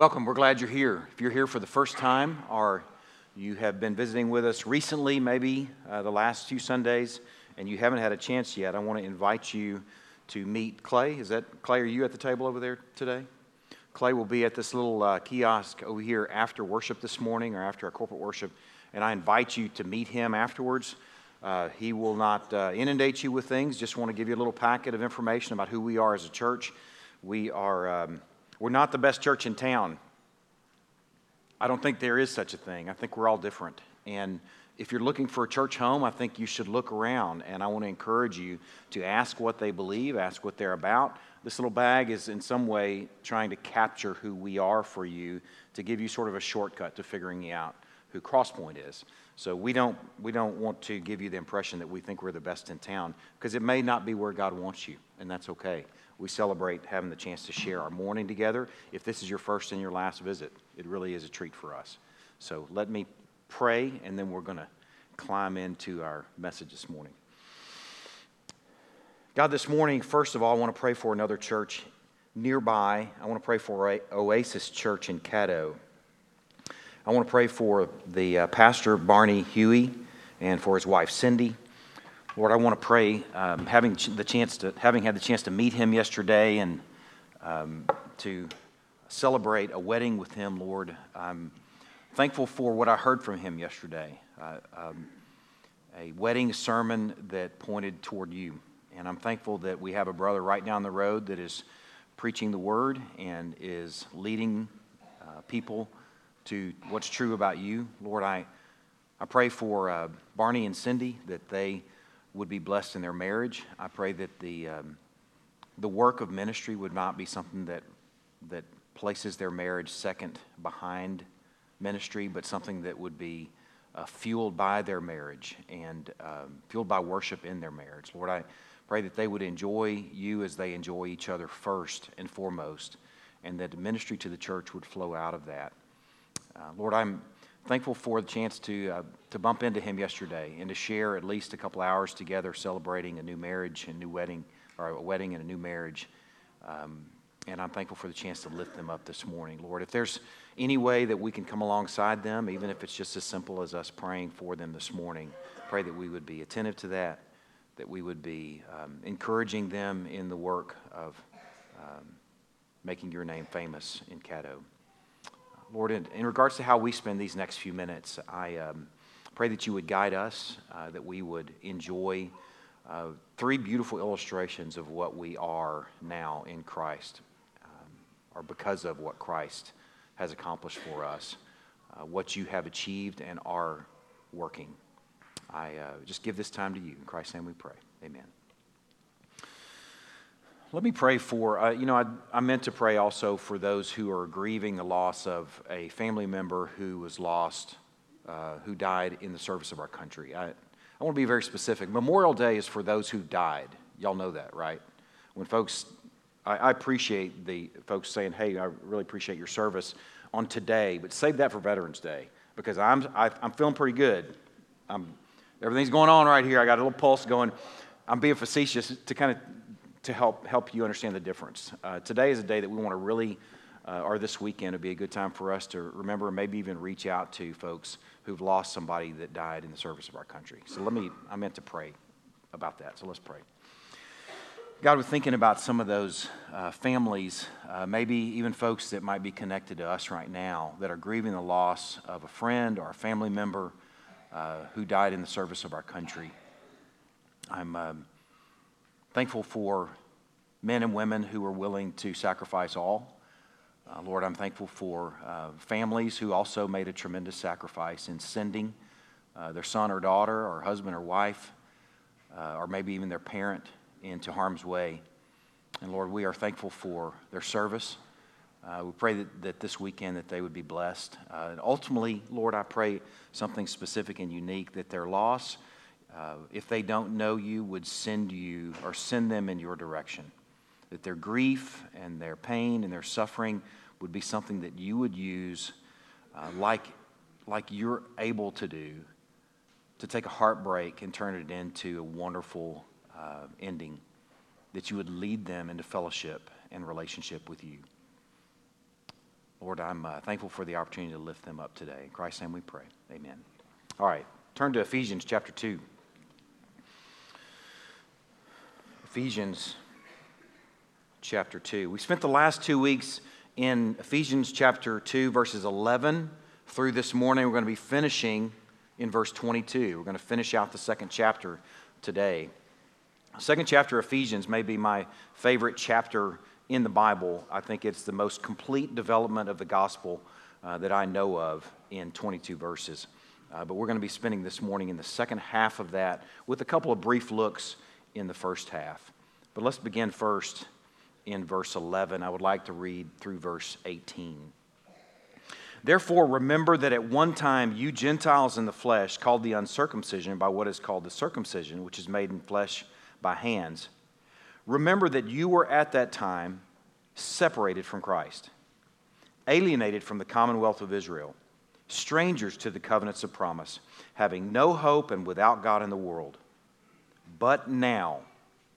Welcome. We're glad you're here. If you're here for the first time or you have been visiting with us recently, maybe uh, the last few Sundays, and you haven't had a chance yet, I want to invite you to meet Clay. Is that Clay? Are you at the table over there today? Clay will be at this little uh, kiosk over here after worship this morning or after our corporate worship, and I invite you to meet him afterwards. Uh, he will not uh, inundate you with things, just want to give you a little packet of information about who we are as a church. We are. Um, we're not the best church in town. I don't think there is such a thing. I think we're all different. And if you're looking for a church home, I think you should look around. And I want to encourage you to ask what they believe, ask what they're about. This little bag is in some way trying to capture who we are for you to give you sort of a shortcut to figuring out who Crosspoint is. So we don't, we don't want to give you the impression that we think we're the best in town because it may not be where God wants you, and that's okay we celebrate having the chance to share our morning together. If this is your first and your last visit, it really is a treat for us. So let me pray, and then we're going to climb into our message this morning. God, this morning, first of all, I want to pray for another church nearby. I want to pray for Oasis Church in Caddo. I want to pray for the uh, pastor, Barney Huey, and for his wife, Cindy. Lord, I want to pray, um, having the chance to, having had the chance to meet him yesterday and um, to celebrate a wedding with him, Lord, I'm thankful for what I heard from him yesterday. Uh, um, a wedding sermon that pointed toward you. And I'm thankful that we have a brother right down the road that is preaching the word and is leading uh, people to what's true about you. Lord, I, I pray for uh, Barney and Cindy that they would be blessed in their marriage. I pray that the, um, the work of ministry would not be something that, that places their marriage second behind ministry, but something that would be uh, fueled by their marriage and um, fueled by worship in their marriage. Lord, I pray that they would enjoy you as they enjoy each other first and foremost, and that ministry to the church would flow out of that. Uh, Lord, I'm thankful for the chance to, uh, to bump into him yesterday and to share at least a couple hours together celebrating a new marriage and new wedding, or a wedding and a new marriage. Um, and I'm thankful for the chance to lift them up this morning. Lord, if there's any way that we can come alongside them, even if it's just as simple as us praying for them this morning, pray that we would be attentive to that, that we would be um, encouraging them in the work of um, making your name famous in Caddo. Lord, in, in, regards to how we spend these next few minutes, I um, pray that you would guide us, uh, that we would enjoy uh, three beautiful illustrations of what we are now in Christ, um, or because of what Christ has accomplished for us, uh, what you have achieved and are working. I uh, just give this time to you. In Christ's name we pray. Amen. Let me pray for, uh, you know, I, I, meant to pray also for those who are grieving the loss of a family member who was lost, uh, who died in the service of our country. I, I want to be very specific. Memorial Day is for those who died. Y'all know that, right? When folks, I, I appreciate the folks saying, hey, I really appreciate your service on today, but save that for Veterans Day because I'm, I, am i am feeling pretty good. I'm, everything's going on right here. I got a little pulse going. I'm being facetious to kind of to help, help you understand the difference. Uh, today is a day that we want to really, uh, or this weekend would be a good time for us to remember, and maybe even reach out to folks who've lost somebody that died in the service of our country. So let me, I meant to pray about that. So let's pray. God, we're thinking about some of those uh, families, uh, maybe even folks that might be connected to us right now that are grieving the loss of a friend or a family member uh, who died in the service of our country. I'm um, Thankful for men and women who are willing to sacrifice all. Uh, Lord, I'm thankful for uh, families who also made a tremendous sacrifice in sending uh, their son or daughter, or husband or wife, uh, or maybe even their parent into harm's way. And Lord, we are thankful for their service. Uh, we pray that, that this weekend that they would be blessed. Uh, and ultimately, Lord, I pray something specific and unique that their loss if they don't know you, would send you or send them in your direction. That their grief and their pain and their suffering would be something that you would use uh, like, like you're able to do to take a heartbreak and turn it into a wonderful uh, ending. That you would lead them into fellowship and relationship with you. Lord, I'm uh, thankful for the opportunity to lift them up today. In Christ's name we pray. Amen. All right, turn to Ephesians chapter 2. Ephesians chapter 2. We spent the last two weeks in Ephesians chapter 2, verses 11 through this morning. We're going to be finishing in verse 22. We're going to finish out the second chapter today. Second chapter of Ephesians may be my favorite chapter in the Bible. I think it's the most complete development of the gospel uh, that I know of in 22 verses. Uh, but we're going to be spending this morning in the second half of that with a couple of brief looks in the first half. But let's begin first in verse 11. I would like to read through verse 18. Therefore, remember that at one time you Gentiles in the flesh, called the uncircumcision by what is called the circumcision, which is made in flesh by hands, remember that you were at that time separated from Christ, alienated from the commonwealth of Israel, strangers to the covenants of promise, having no hope and without God in the world. But now,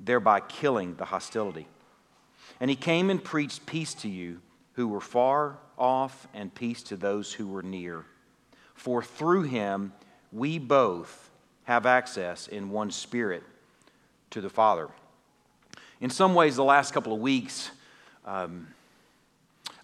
thereby killing the hostility. And he came and preached peace to you who were far off and peace to those who were near. For through him we both have access in one spirit to the Father. In some ways, the last couple of weeks, um,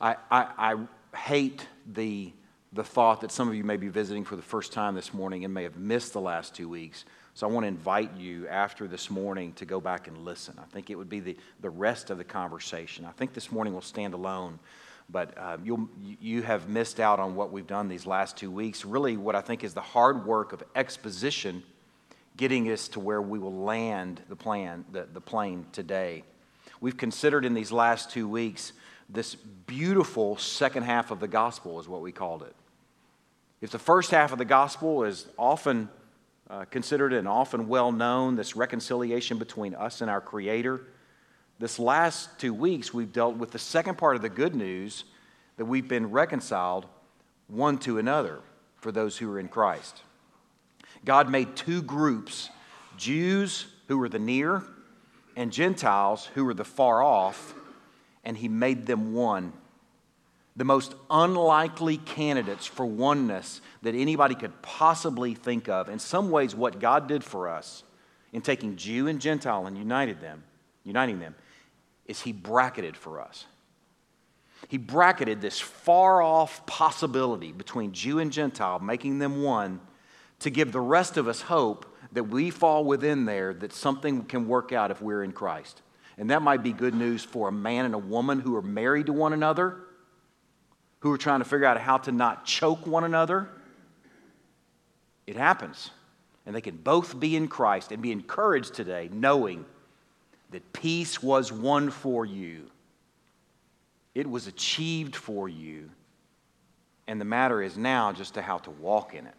I, I, I hate the, the thought that some of you may be visiting for the first time this morning and may have missed the last two weeks. So I want to invite you after this morning to go back and listen. I think it would be the, the rest of the conversation. I think this morning will stand alone, but uh, you'll, you have missed out on what we've done these last two weeks. Really, what I think is the hard work of exposition getting us to where we will land the plan, the, the plane today. We've considered in these last two weeks this beautiful second half of the gospel, is what we called it. If the first half of the gospel is often uh, considered and often well known, this reconciliation between us and our Creator, this last two weeks we've dealt with the second part of the good news that we've been reconciled one to another for those who are in Christ. God made two groups Jews who were the near and Gentiles who were the far off, and He made them one. The most unlikely candidates for oneness that anybody could possibly think of. In some ways, what God did for us in taking Jew and Gentile and united them, uniting them, is He bracketed for us. He bracketed this far off possibility between Jew and Gentile, making them one to give the rest of us hope that we fall within there, that something can work out if we're in Christ. And that might be good news for a man and a woman who are married to one another, who are trying to figure out how to not choke one another. It happens. And they can both be in Christ and be encouraged today, knowing that peace was won for you. It was achieved for you. And the matter is now just to how to walk in it.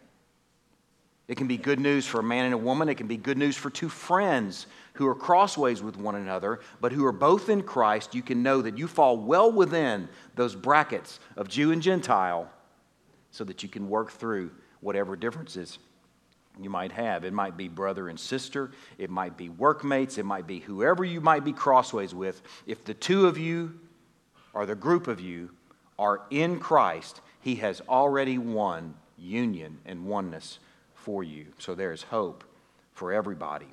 It can be good news for a man and a woman. It can be good news for two friends who are crossways with one another, but who are both in Christ. You can know that you fall well within those brackets of Jew and Gentile so that you can work through whatever differences you might have. It might be brother and sister, it might be workmates, it might be whoever you might be crossways with. If the two of you or the group of you are in Christ, He has already won union and oneness for you. So there's hope for everybody.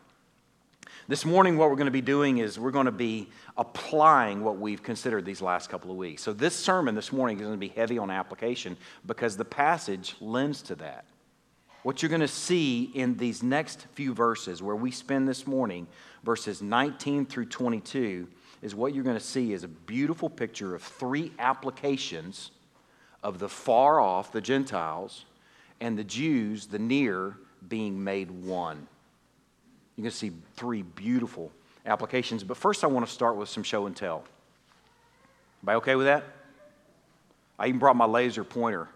This morning, what we're going to be doing is we're going to be applying what we've considered these last couple of weeks. So, this sermon this morning is going to be heavy on application because the passage lends to that. What you're going to see in these next few verses, where we spend this morning, verses 19 through 22, is what you're going to see is a beautiful picture of three applications of the far off, the Gentiles, and the Jews, the near, being made one. You're going to see three beautiful applications. But first, I want to start with some show and tell. Everybody okay with that? I even brought my laser pointer.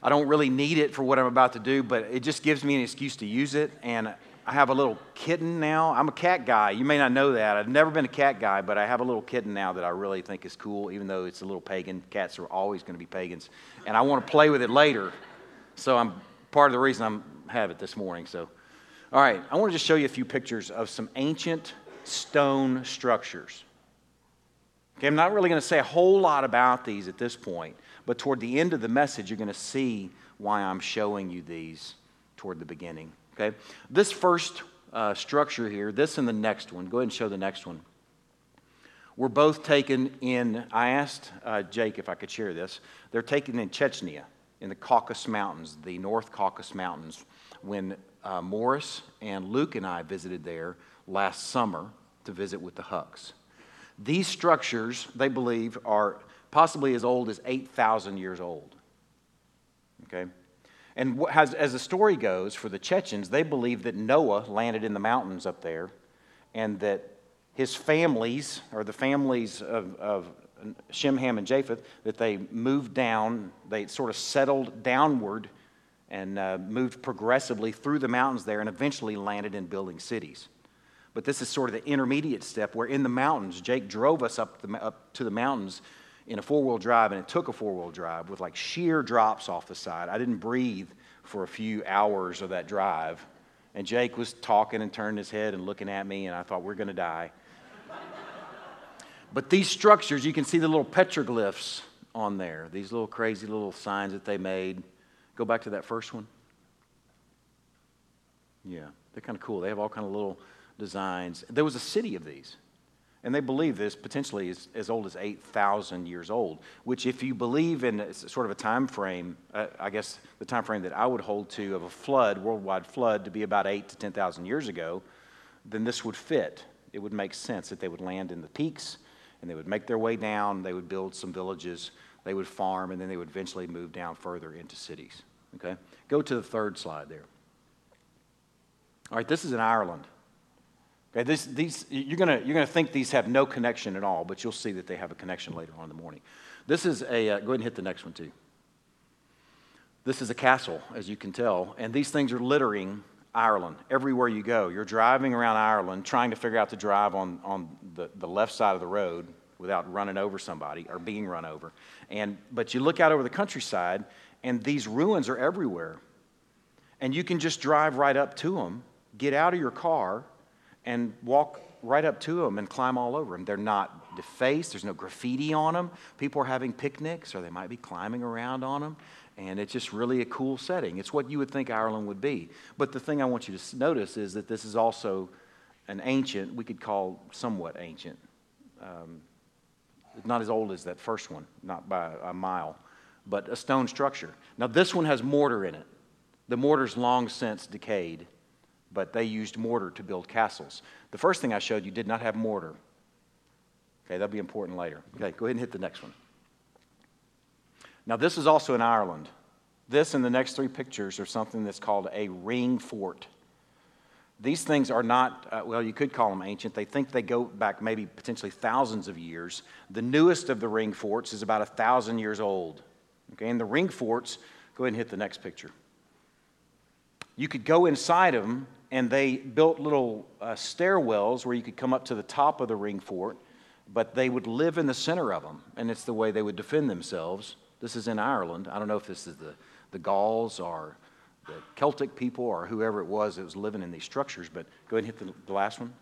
I don't really need it for what I'm about to do, but it just gives me an excuse to use it. And I have a little kitten now. I'm a cat guy. You may not know that. I've never been a cat guy, but I have a little kitten now that I really think is cool, even though it's a little pagan. Cats are always going to be pagans. And I want to play with it later. So I'm part of the reason I'm have it this morning. So, all right, I want to just show you a few pictures of some ancient stone structures. Okay, I'm not really going to say a whole lot about these at this point, but toward the end of the message, you're going to see why I'm showing you these toward the beginning. Okay, this first uh, structure here, this and the next one, go ahead and show the next one. Were both taken in, I asked uh, Jake if I could share this. They're taken in Chechnya, in the Caucasus Mountains, the North Caucasus Mountains, when uh, Morris and Luke and I visited there last summer to visit with the Hucks. These structures, they believe, are possibly as old as 8,000 years old. Okay? And as, as the story goes, for the Chechens, they believe that Noah landed in the mountains up there and that his families, or the families of, of Shem, Ham, and Japheth, that they moved down, they sort of settled downward and uh, moved progressively through the mountains there and eventually landed in building cities. But this is sort of the intermediate step where in the mountains, Jake drove us up, the, up to the mountains in a four wheel drive, and it took a four wheel drive with like sheer drops off the side. I didn't breathe for a few hours of that drive. And Jake was talking and turning his head and looking at me, and I thought, we're going to die. but these structures, you can see the little petroglyphs on there, these little crazy little signs that they made. Go back to that first one. Yeah, they're kind of cool. They have all kind of little designs. There was a city of these. And they believe this potentially is as old as 8,000 years old, which, if you believe in sort of a time frame, uh, I guess the time frame that I would hold to of a flood, worldwide flood, to be about 8 to 10,000 years ago, then this would fit. It would make sense that they would land in the peaks and they would make their way down, they would build some villages, they would farm, and then they would eventually move down further into cities. Okay? Go to the third slide there. All right, this is in Ireland. Okay, this, these, you're going you're gonna think these have no connection at all, but you'll see that they have a connection later on in the morning. This is a, uh, go ahead and hit the next one too. This is a castle, as you can tell, and these things are littering Ireland everywhere you go. You're driving around Ireland trying to figure out to drive on, on the, the left side of the road without running over somebody or being run over. And, but you look out over the countryside, and these ruins are everywhere. And you can just drive right up to them, get out of your car, and walk right up to them and climb all over them. They're not defaced, there's no graffiti on them. People are having picnics or they might be climbing around on them. And it's just really a cool setting. It's what you would think Ireland would be. But the thing I want you to notice is that this is also an ancient, we could call somewhat ancient. Um, not as old as that first one, not by a mile, but a stone structure. Now, this one has mortar in it. The mortar's long since decayed but they used mortar to build castles. The first thing I showed you did not have mortar. Okay, that'll be important later. Okay, go ahead and hit the next one. Now, this is also in Ireland. This and the next three pictures are something that's called a ring fort. These things are not, uh, well, you could call them ancient. They think they go back maybe potentially thousands of years. The newest of the ring forts is about a thousand years old. Okay, and the ring forts, go ahead and hit the next picture. You could go inside of them and they built little uh, stairwells where you could come up to the top of the ring fort, but they would live in the center of them, and it's the way they would defend themselves. This is in Ireland. I don't know if this is the, the Gauls or the Celtic people or whoever it was that was living in these structures, but go ahead and hit the, the last one.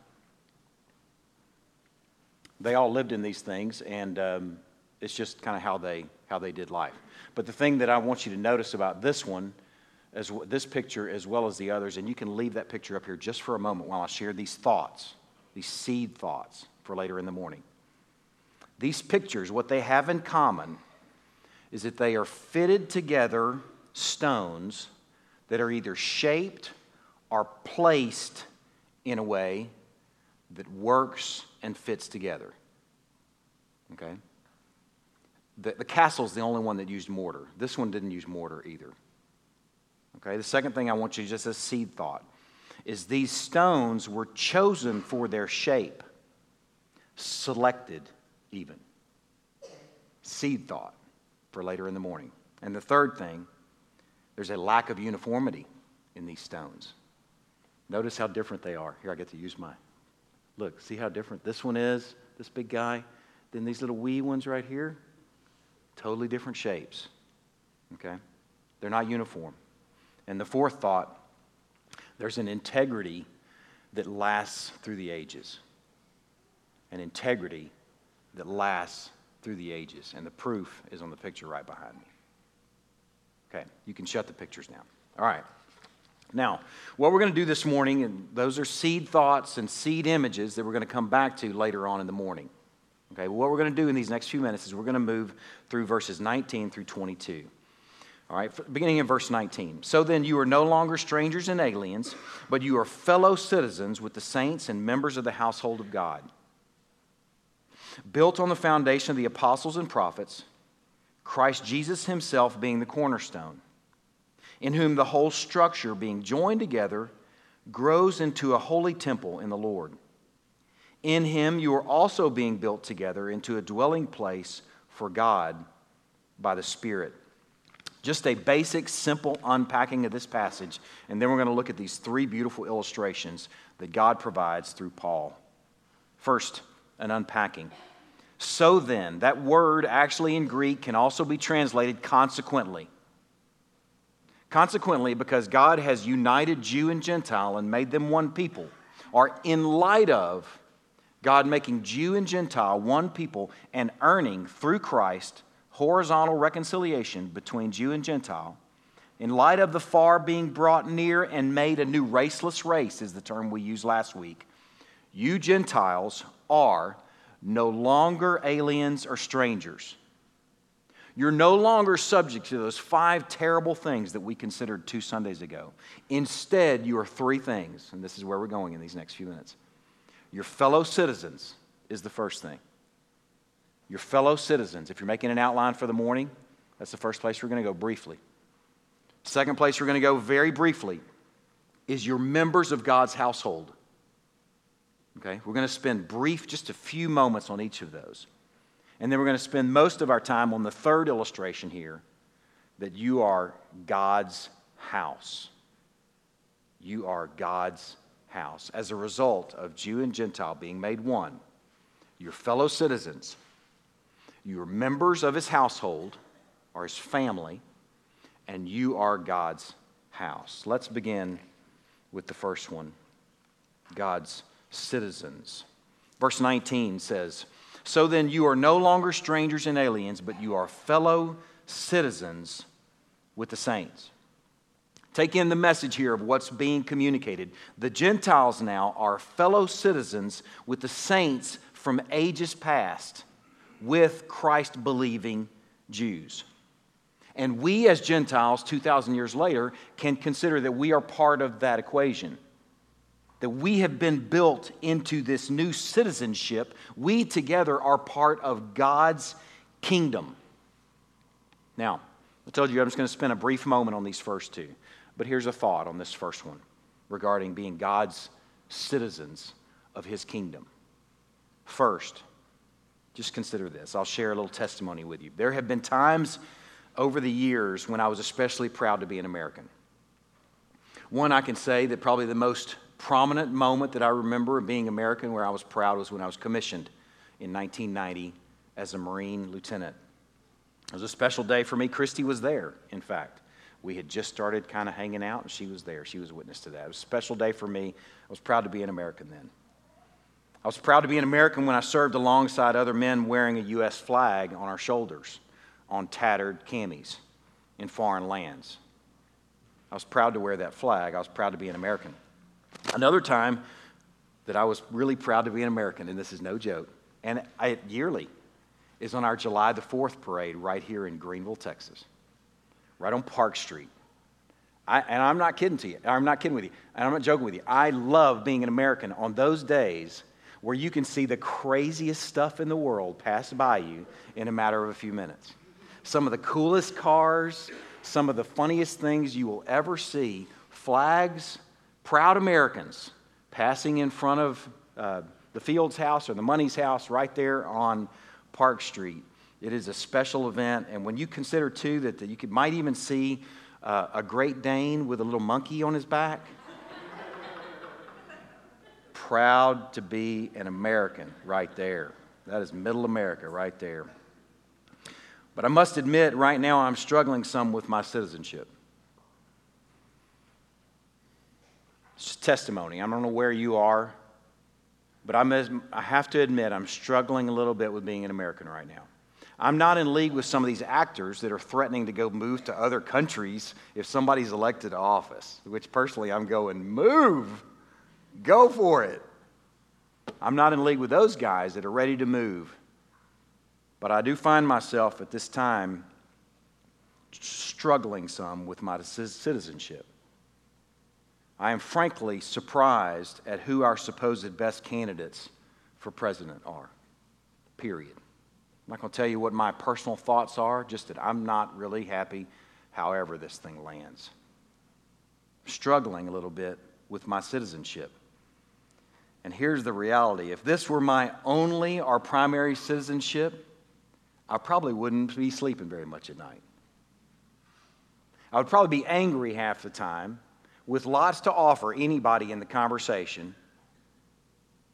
They all lived in these things, and um, it's just kind of how they, how they did life. But the thing that I want you to notice about this one as this picture as well as the others, and you can leave that picture up here just for a moment while I share these thoughts, these seed thoughts for later in the morning. These pictures, what they have in common is that they are fitted together stones that are either shaped or placed in a way that works and fits together. Okay? The, the castle's the only one that used mortar. This one didn't use mortar either. Okay, the second thing I want you to just a seed thought is these stones were chosen for their shape, selected even. Seed thought. for later in the morning. And the third thing, there's a lack of uniformity in these stones. Notice how different they are. Here, I get to use my. Look, see how different this one is, this big guy? than these little wee ones right here, totally different shapes. Okay? They're not uniform. And the fourth thought, there's an integrity that lasts through the ages. An integrity that lasts through the ages. And the proof is on the picture right behind me. Okay, you can shut the pictures now. All right. Now, what we're going to do this morning, and those are seed thoughts and seed images that we're going to come back to later on in the morning. Okay, what we're going to do in these next few minutes is we're going to move through verses 19 through 22. All right, beginning in verse 19. So then you are no longer strangers and aliens, but you are fellow citizens with the saints and members of the household of God. Built on the foundation of the apostles and prophets, Christ Jesus himself being the cornerstone, in whom the whole structure, being joined together, grows into a holy temple in the Lord. In him you are also being built together into a dwelling place for God by the Spirit. Just a basic, simple unpacking of this passage, and then we're going to look at these three beautiful illustrations that God provides through Paul. First, an unpacking. So then, that word actually in Greek can also be translated consequently. Consequently, because God has united Jew and Gentile and made them one people, or in light of God making Jew and Gentile one people and earning through Christ horizontal reconciliation between Jew and Gentile, in light of the far being brought near and made a new raceless race, is the term we used last week, you Gentiles are no longer aliens or strangers. You're no longer subject to those five terrible things that we considered two Sundays ago. Instead, you are three things, and this is where we're going in these next few minutes. Your fellow citizens is the first thing. Your fellow citizens. If you're making an outline for the morning, that's the first place we're going to go briefly. Second place we're going to go very briefly is your members of God's household. Okay, we're going to spend brief, just a few moments on each of those. And then we're going to spend most of our time on the third illustration here that you are God's house. You are God's house. As a result of Jew and Gentile being made one, your fellow citizens, you are members of his household or his family, and you are God's house. Let's begin with the first one God's citizens. Verse 19 says, So then you are no longer strangers and aliens, but you are fellow citizens with the saints. Take in the message here of what's being communicated. The Gentiles now are fellow citizens with the saints from ages past, with Christ believing Jews. And we, as Gentiles, 2,000 years later, can consider that we are part of that equation that we have been built into this new citizenship. We together are part of God's kingdom. Now, I told you I'm just going to spend a brief moment on these first two, but here's a thought on this first one regarding being God's citizens of his kingdom. First, just consider this. I'll share a little testimony with you. There have been times over the years when I was especially proud to be an American. One, I can say that probably the most prominent moment that I remember of being American where I was proud was when I was commissioned in 1990 as a Marine lieutenant. It was a special day for me. Christy was there, in fact. We had just started kind of hanging out, and she was there. She was witness to that. It was a special day for me. I was proud to be an American then. I was proud to be an American when I served alongside other men wearing a U.S. flag on our shoulders on tattered camis in foreign lands. I was proud to wear that flag. I was proud to be an American. Another time that I was really proud to be an American, and this is no joke, and I, yearly, is on our July the 4th parade right here in Greenville, Texas, right on Park Street. I, and I'm not kidding to you. I'm not kidding with you. And I'm not joking with you. I love being an American on those days where you can see the craziest stuff in the world pass by you in a matter of a few minutes. Some of the coolest cars, some of the funniest things you will ever see, flags, proud Americans passing in front of uh, the Fields house or the Money's house right there on Park Street. It is a special event. And when you consider, too, that you could, might even see uh, a Great Dane with a little monkey on his back, proud to be an American right there. That is middle America right there. But I must admit, right now, I'm struggling some with my citizenship. It's testimony. I don't know where you are, but I'm, I have to admit, I'm struggling a little bit with being an American right now. I'm not in league with some of these actors that are threatening to go move to other countries if somebody's elected to office, which personally I'm going, move, go for it. I'm not in league with those guys that are ready to move. But I do find myself at this time struggling some with my citizenship. I am frankly surprised at who our supposed best candidates for president are. Period. I'm not going to tell you what my personal thoughts are, just that I'm not really happy however this thing lands. Struggling a little bit with my citizenship. And here's the reality if this were my only or primary citizenship, I probably wouldn't be sleeping very much at night. I would probably be angry half the time with lots to offer anybody in the conversation.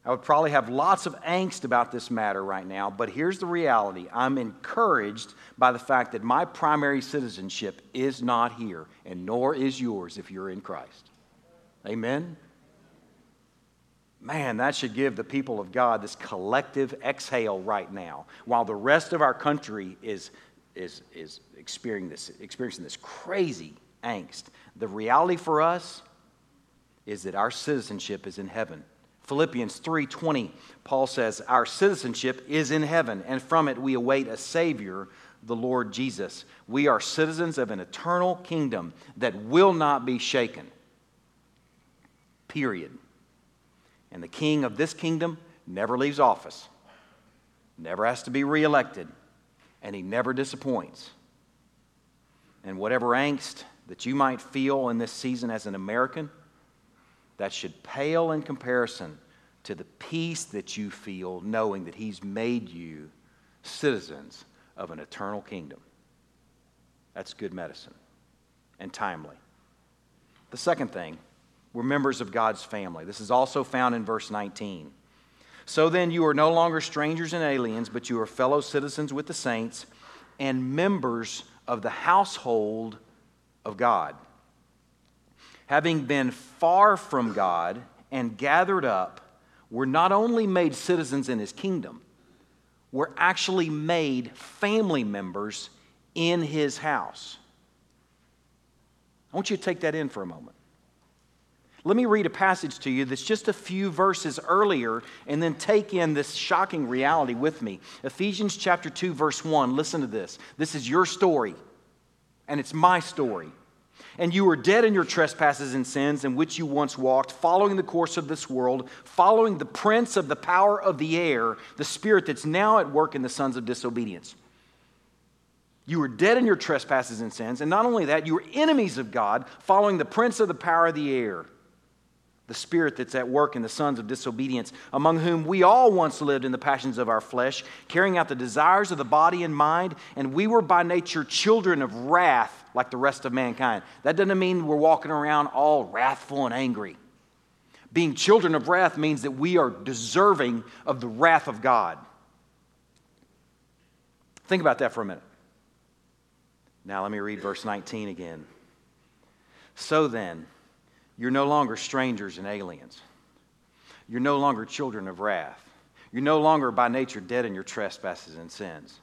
I would probably have lots of angst about this matter right now, but here's the reality. I'm encouraged by the fact that my primary citizenship is not here, and nor is yours if you're in Christ. Amen? Man, that should give the people of God this collective exhale right now, while the rest of our country is, is, is experiencing, this, experiencing this crazy angst. The reality for us is that our citizenship is in heaven. Philippians 3:20, Paul says, "Our citizenship is in heaven, and from it we await a savior, the Lord Jesus. We are citizens of an eternal kingdom that will not be shaken." Period. And the king of this kingdom never leaves office, never has to be reelected, and he never disappoints. And whatever angst that you might feel in this season as an American, that should pale in comparison to the peace that you feel knowing that He's made you citizens of an eternal kingdom. That's good medicine and timely. The second thing we're members of God's family. This is also found in verse 19. So then, you are no longer strangers and aliens, but you are fellow citizens with the saints and members of the household of God. Having been far from God and gathered up, we're not only made citizens in his kingdom, we're actually made family members in his house. I want you to take that in for a moment. Let me read a passage to you that's just a few verses earlier and then take in this shocking reality with me. Ephesians chapter 2 verse 1. Listen to this. This is your story and it's my story. And you were dead in your trespasses and sins in which you once walked, following the course of this world, following the prince of the power of the air, the spirit that's now at work in the sons of disobedience. You were dead in your trespasses and sins, and not only that, you were enemies of God, following the prince of the power of the air the spirit that's at work in the sons of disobedience, among whom we all once lived in the passions of our flesh, carrying out the desires of the body and mind, and we were by nature children of wrath like the rest of mankind. That doesn't mean we're walking around all wrathful and angry. Being children of wrath means that we are deserving of the wrath of God. Think about that for a minute. Now, let me read verse 19 again. So then, you're no longer strangers and aliens. You're no longer children of wrath. You're no longer by nature dead in your trespasses and sins.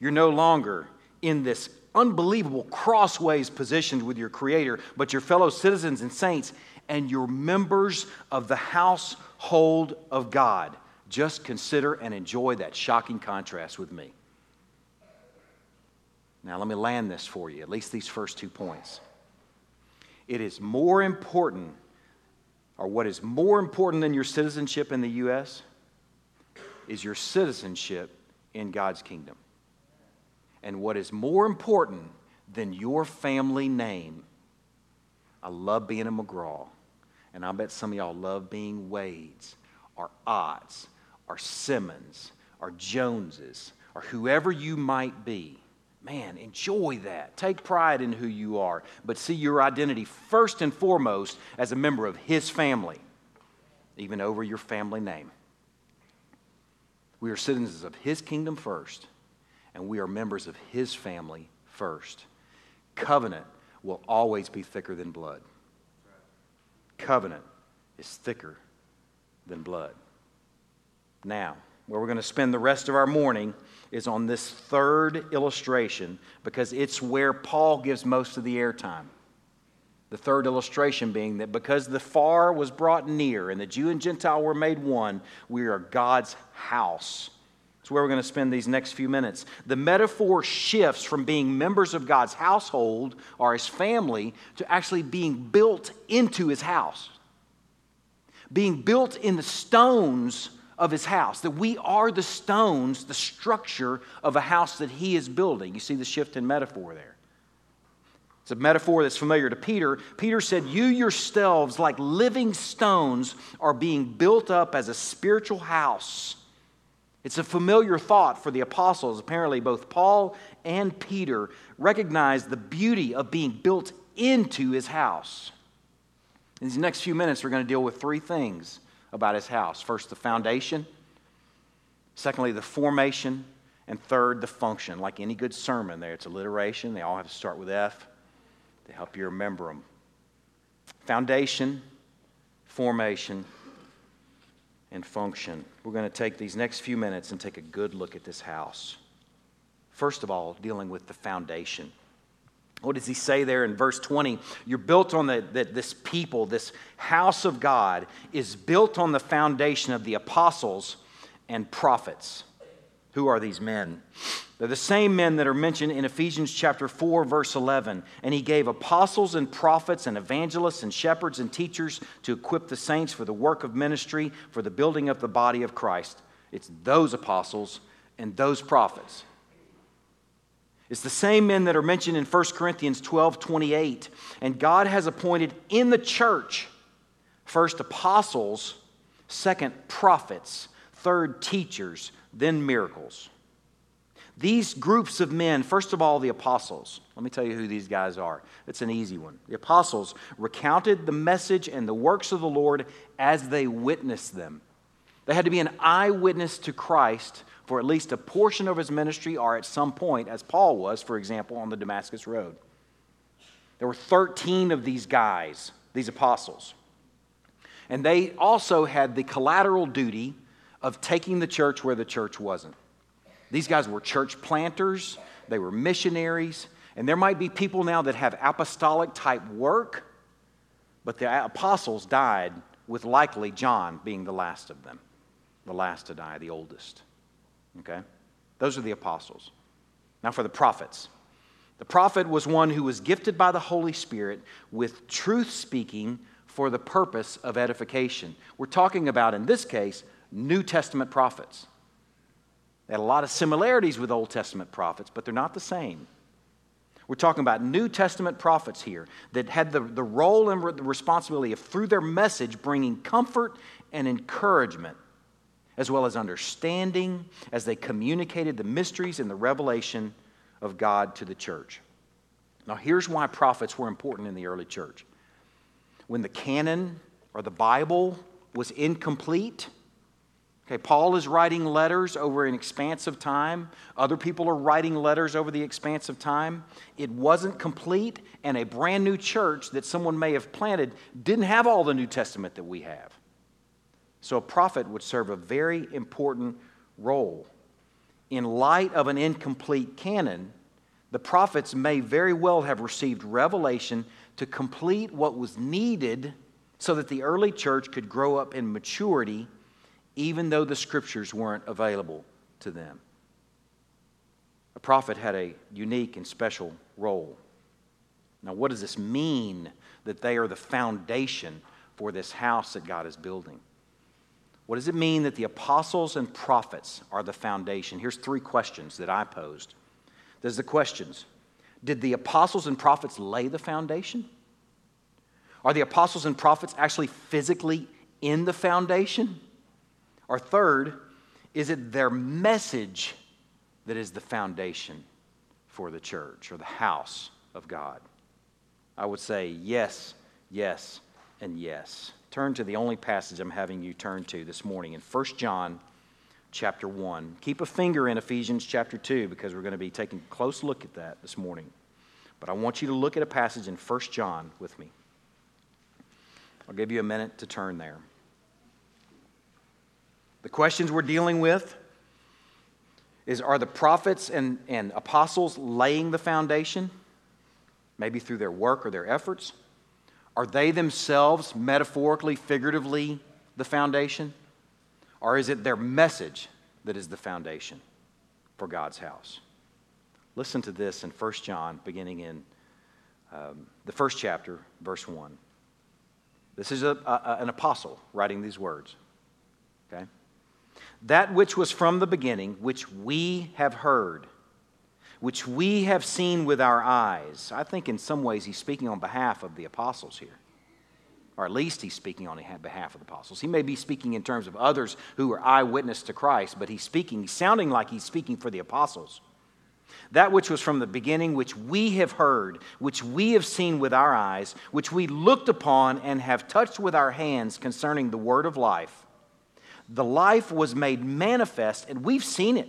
You're no longer in this unbelievable crossways position with your Creator, but your fellow citizens and saints, and you're members of the household of God. Just consider and enjoy that shocking contrast with me. Now, let me land this for you, at least these first two points. It is more important, or what is more important than your citizenship in the U.S., is your citizenship in God's kingdom. And what is more important than your family name, I love being a McGraw, and I bet some of y'all love being Wades, or Otts, or Simmons, or Joneses, or whoever you might be. Man, enjoy that. Take pride in who you are, but see your identity first and foremost as a member of His family, even over your family name. We are citizens of His kingdom first, and we are members of His family first. Covenant will always be thicker than blood. Covenant is thicker than blood. Now, where we're going to spend the rest of our morning is on this third illustration because it's where Paul gives most of the airtime. The third illustration being that because the far was brought near and the Jew and Gentile were made one, we are God's house. It's where we're going to spend these next few minutes. The metaphor shifts from being members of God's household or his family to actually being built into his house, being built in the stones of his house, that we are the stones, the structure of a house that he is building. You see the shift in metaphor there. It's a metaphor that's familiar to Peter. Peter said, You yourselves, like living stones, are being built up as a spiritual house. It's a familiar thought for the apostles. Apparently, both Paul and Peter recognized the beauty of being built into his house. In these next few minutes, we're going to deal with three things about his house first, the foundation, secondly, the formation, and third, the function. Like any good sermon, there, it's alliteration. They all have to start with F to help you remember them. Foundation, formation, and function. We're going to take these next few minutes and take a good look at this house. First of all, dealing with the foundation. What does he say there in verse 20? You're built on the, the, this people, this house of God is built on the foundation of the apostles and prophets. Who are these men? They're the same men that are mentioned in Ephesians chapter 4, verse 11. And he gave apostles and prophets and evangelists and shepherds and teachers to equip the saints for the work of ministry, for the building of the body of Christ. It's those apostles and those prophets it's the same men that are mentioned in 1 Corinthians 12 28. And God has appointed in the church first apostles, second prophets, third teachers, then miracles. These groups of men, first of all, the apostles. Let me tell you who these guys are. It's an easy one. The apostles recounted the message and the works of the Lord as they witnessed them. They had to be an eyewitness to Christ for at least a portion of his ministry or at some point, as Paul was, for example, on the Damascus Road. There were 13 of these guys, these apostles. And they also had the collateral duty of taking the church where the church wasn't. These guys were church planters, they were missionaries, and there might be people now that have apostolic type work, but the apostles died with likely John being the last of them, the last to die, the oldest. Okay? Those are the apostles. Now for the prophets. The prophet was one who was gifted by the Holy Spirit with truth speaking for the purpose of edification. We're talking about, in this case, New Testament prophets. They had a lot of similarities with Old Testament prophets, but they're not the same. We're talking about New Testament prophets here that had the, the role and the responsibility of, through their message, bringing comfort and encouragement as well as understanding as they communicated the mysteries and the revelation of God to the church. Now, here's why prophets were important in the early church. When the canon or the Bible was incomplete, okay, Paul is writing letters over an expanse of time. Other people are writing letters over the expanse of time. It wasn't complete, and a brand new church that someone may have planted didn't have all the New Testament that we have. So a prophet would serve a very important role. In light of an incomplete canon, the prophets may very well have received revelation to complete what was needed so that the early church could grow up in maturity, even though the scriptures weren't available to them. A prophet had a unique and special role. Now, what does this mean that they are the foundation for this house that God is building? What does it mean that the apostles and prophets are the foundation? Here's three questions that I posed. There's the questions Did the apostles and prophets lay the foundation? Are the apostles and prophets actually physically in the foundation? Or third, is it their message that is the foundation for the church or the house of God? I would say yes, yes, and yes. Turn to the only passage I'm having you turn to this morning in 1 John chapter 1. Keep a finger in Ephesians chapter 2 because we're going to be taking a close look at that this morning. But I want you to look at a passage in 1 John with me. I'll give you a minute to turn there. The questions we're dealing with is are the prophets and, and apostles laying the foundation? Maybe through their work or their efforts? Are they themselves, metaphorically, figuratively, the foundation? Or is it their message that is the foundation for God's house? Listen to this in 1 John, beginning in um, the first chapter, verse 1. This is a, a, an apostle writing these words. Okay? That which was from the beginning, which we have heard, which we have seen with our eyes. I think in some ways he's speaking on behalf of the apostles here. Or at least he's speaking on behalf of the apostles. He may be speaking in terms of others who are eyewitness to Christ, but he's speaking, he's sounding like he's speaking for the apostles. That which was from the beginning, which we have heard, which we have seen with our eyes, which we looked upon and have touched with our hands concerning the word of life. The life was made manifest, and we've seen it.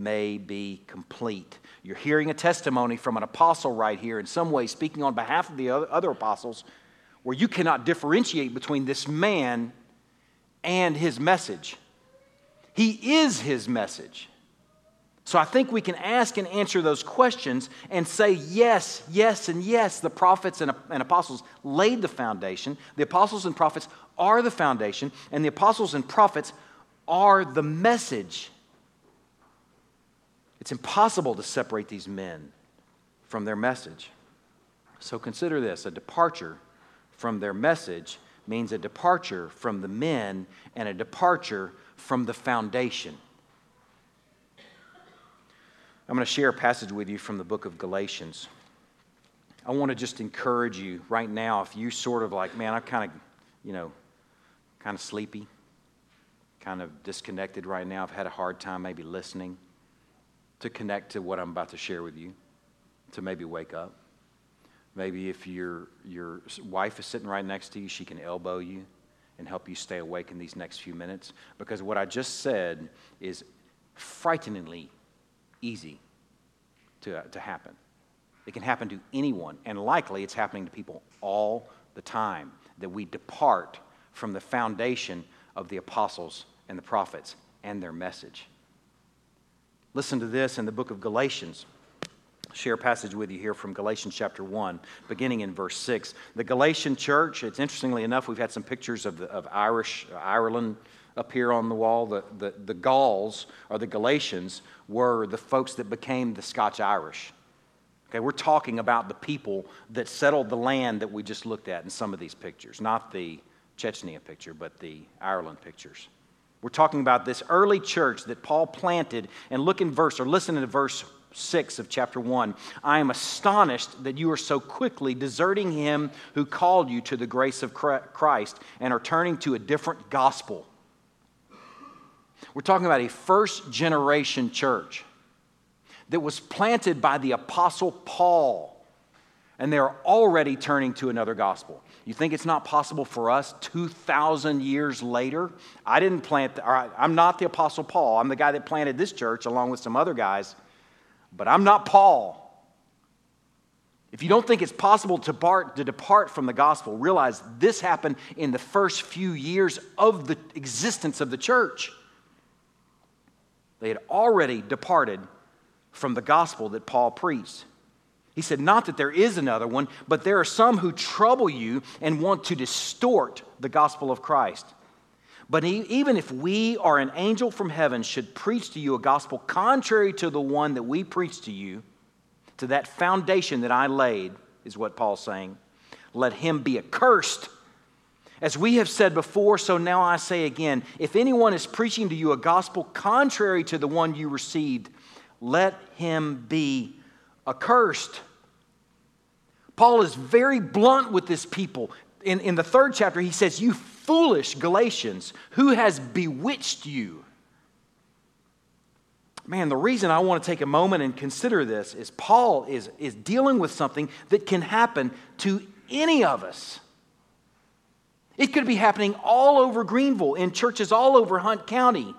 may be complete. You're hearing a testimony from an apostle right here, in some way speaking on behalf of the other apostles, where you cannot differentiate between this man and his message. He is his message. So I think we can ask and answer those questions and say yes, yes, and yes. The prophets and, apostles laid the foundation. The apostles and prophets are the foundation, and the apostles and prophets are the message. It's impossible to separate these men from their message. So consider this a departure from their message means a departure from the men and a departure from the foundation. I'm going to share a passage with you from the book of Galatians. I want to just encourage you right now if you sort of like, man, I'm kind of, you know, kind of sleepy, kind of disconnected right now. I've had a hard time maybe listening to connect to what I'm about to share with you, to maybe wake up. Maybe if your, your wife is sitting right next to you, she can elbow you and help you stay awake in these next few minutes. Because what I just said is frighteningly easy to, uh, to happen. It can happen to anyone, and likely it's happening to people all the time that we depart from the foundation of the apostles and the prophets and their message. Listen to this in the book of Galatians. Share a passage with you here from Galatians chapter 1, beginning in verse 6. The Galatian church, it's interestingly enough, we've had some pictures of, the, of Irish, Ireland up here on the wall. The, the, the Gauls, or the Galatians, were the folks that became the Scotch Irish. Okay, we're talking about the people that settled the land that we just looked at in some of these pictures, not the Chechnya picture, but the Ireland pictures. We're talking about this early church that Paul planted, and look in verse, or listen to verse 6 of chapter 1. I am astonished that you are so quickly deserting him who called you to the grace of Christ and are turning to a different gospel we're talking about a first generation church that was planted by the Apostle Paul, and they're already turning to another gospel. You think it's not possible for us 2,000 years later? I didn't plant, the, I'm not the Apostle Paul. I'm the guy that planted this church along with some other guys, but I'm not Paul. If you don't think it's possible to depart, to depart from the gospel, realize this happened in the first few years of the existence of the church. They had already departed from the gospel that Paul preached. He said, Not that there is another one, but there are some who trouble you and want to distort the gospel of Christ. But even if we or an angel from heaven should preach to you a gospel contrary to the one that we preach to you, to that foundation that I laid, is what Paul's saying, let him be accursed. As we have said before, so now I say again if anyone is preaching to you a gospel contrary to the one you received, let him be accursed. Paul is very blunt with this people. In, in the third chapter, he says, You foolish Galatians, who has bewitched you? Man, the reason I want to take a moment and consider this is Paul is, is dealing with something that can happen to any of us. It could be happening all over Greenville, in churches all over Hunt County,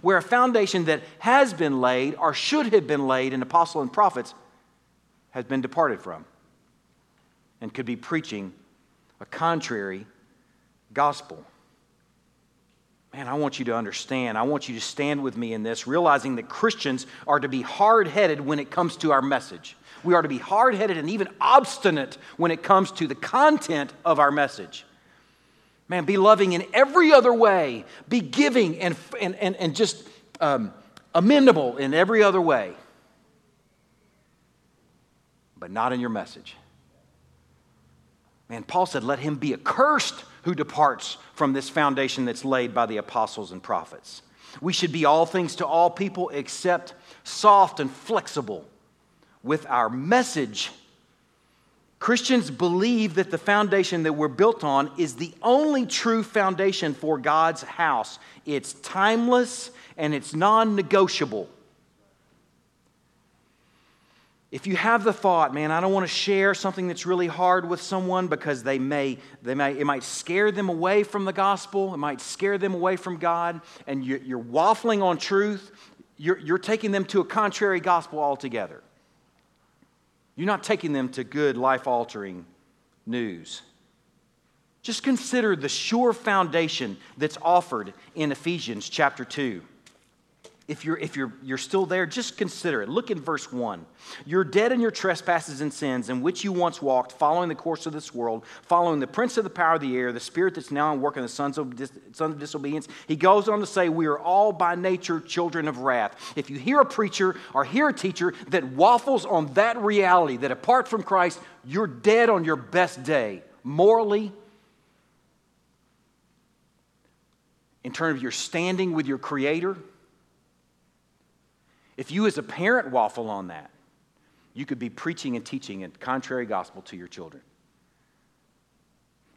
where a foundation that has been laid or should have been laid in apostles and prophets has been departed from and could be preaching a contrary gospel. Man, I want you to understand. I want you to stand with me in this, realizing that Christians are to be hard headed when it comes to our message. We are to be hard headed and even obstinate when it comes to the content of our message. Man, be loving in every other way, be giving and, and, and, and just um, amendable in every other way, but not in your message. Man, Paul said, Let him be accursed who departs from this foundation that's laid by the apostles and prophets. We should be all things to all people except soft and flexible with our message. Christians believe that the foundation that we're built on is the only true foundation for God's house. It's timeless and it's non negotiable if you have the thought, man, I don't want to share something that's really hard with someone because they may, they may, it might scare them away from the gospel, it might scare them away from God, and you're, waffling on truth, you're, you're taking them to a contrary gospel altogether. You're not taking them to good, life altering news. Just consider the sure foundation that's offered in Ephesians chapter 2 if you're if you're you're still there just consider it. Look in verse 1 you're dead in your trespasses and sins in which you once walked following the course of this world following the prince of the power of the air the spirit that's now at work in the sons of, dis, sons of disobedience. He goes on to say we are all by nature children of wrath. If you hear a preacher or hear a teacher that waffles on that reality that apart from christ you're dead on your best day morally in terms of your standing with your creator if you, as a parent, waffle on that, you could be preaching and teaching a contrary gospel to your children.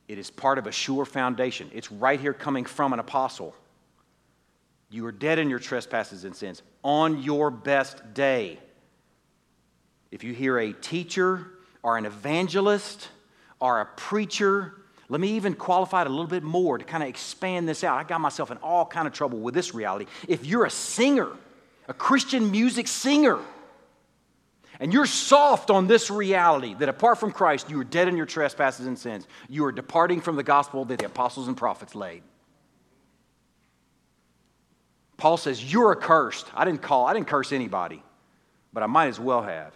It is part of a sure foundation. It's right here coming from an apostle. You are dead in your trespasses and sins on your best day. If you hear a teacher or an evangelist or a preacher, let me even qualify it a little bit more to kind of expand this out. I got myself in all kind of trouble with this reality. If you're a singer, a Christian music singer, and you're soft on this reality that apart from Christ, you are dead in your trespasses and sins, you are departing from the gospel that the apostles and prophets laid. Paul says, You're accursed. I didn't call, I didn't curse anybody, but I might as well have.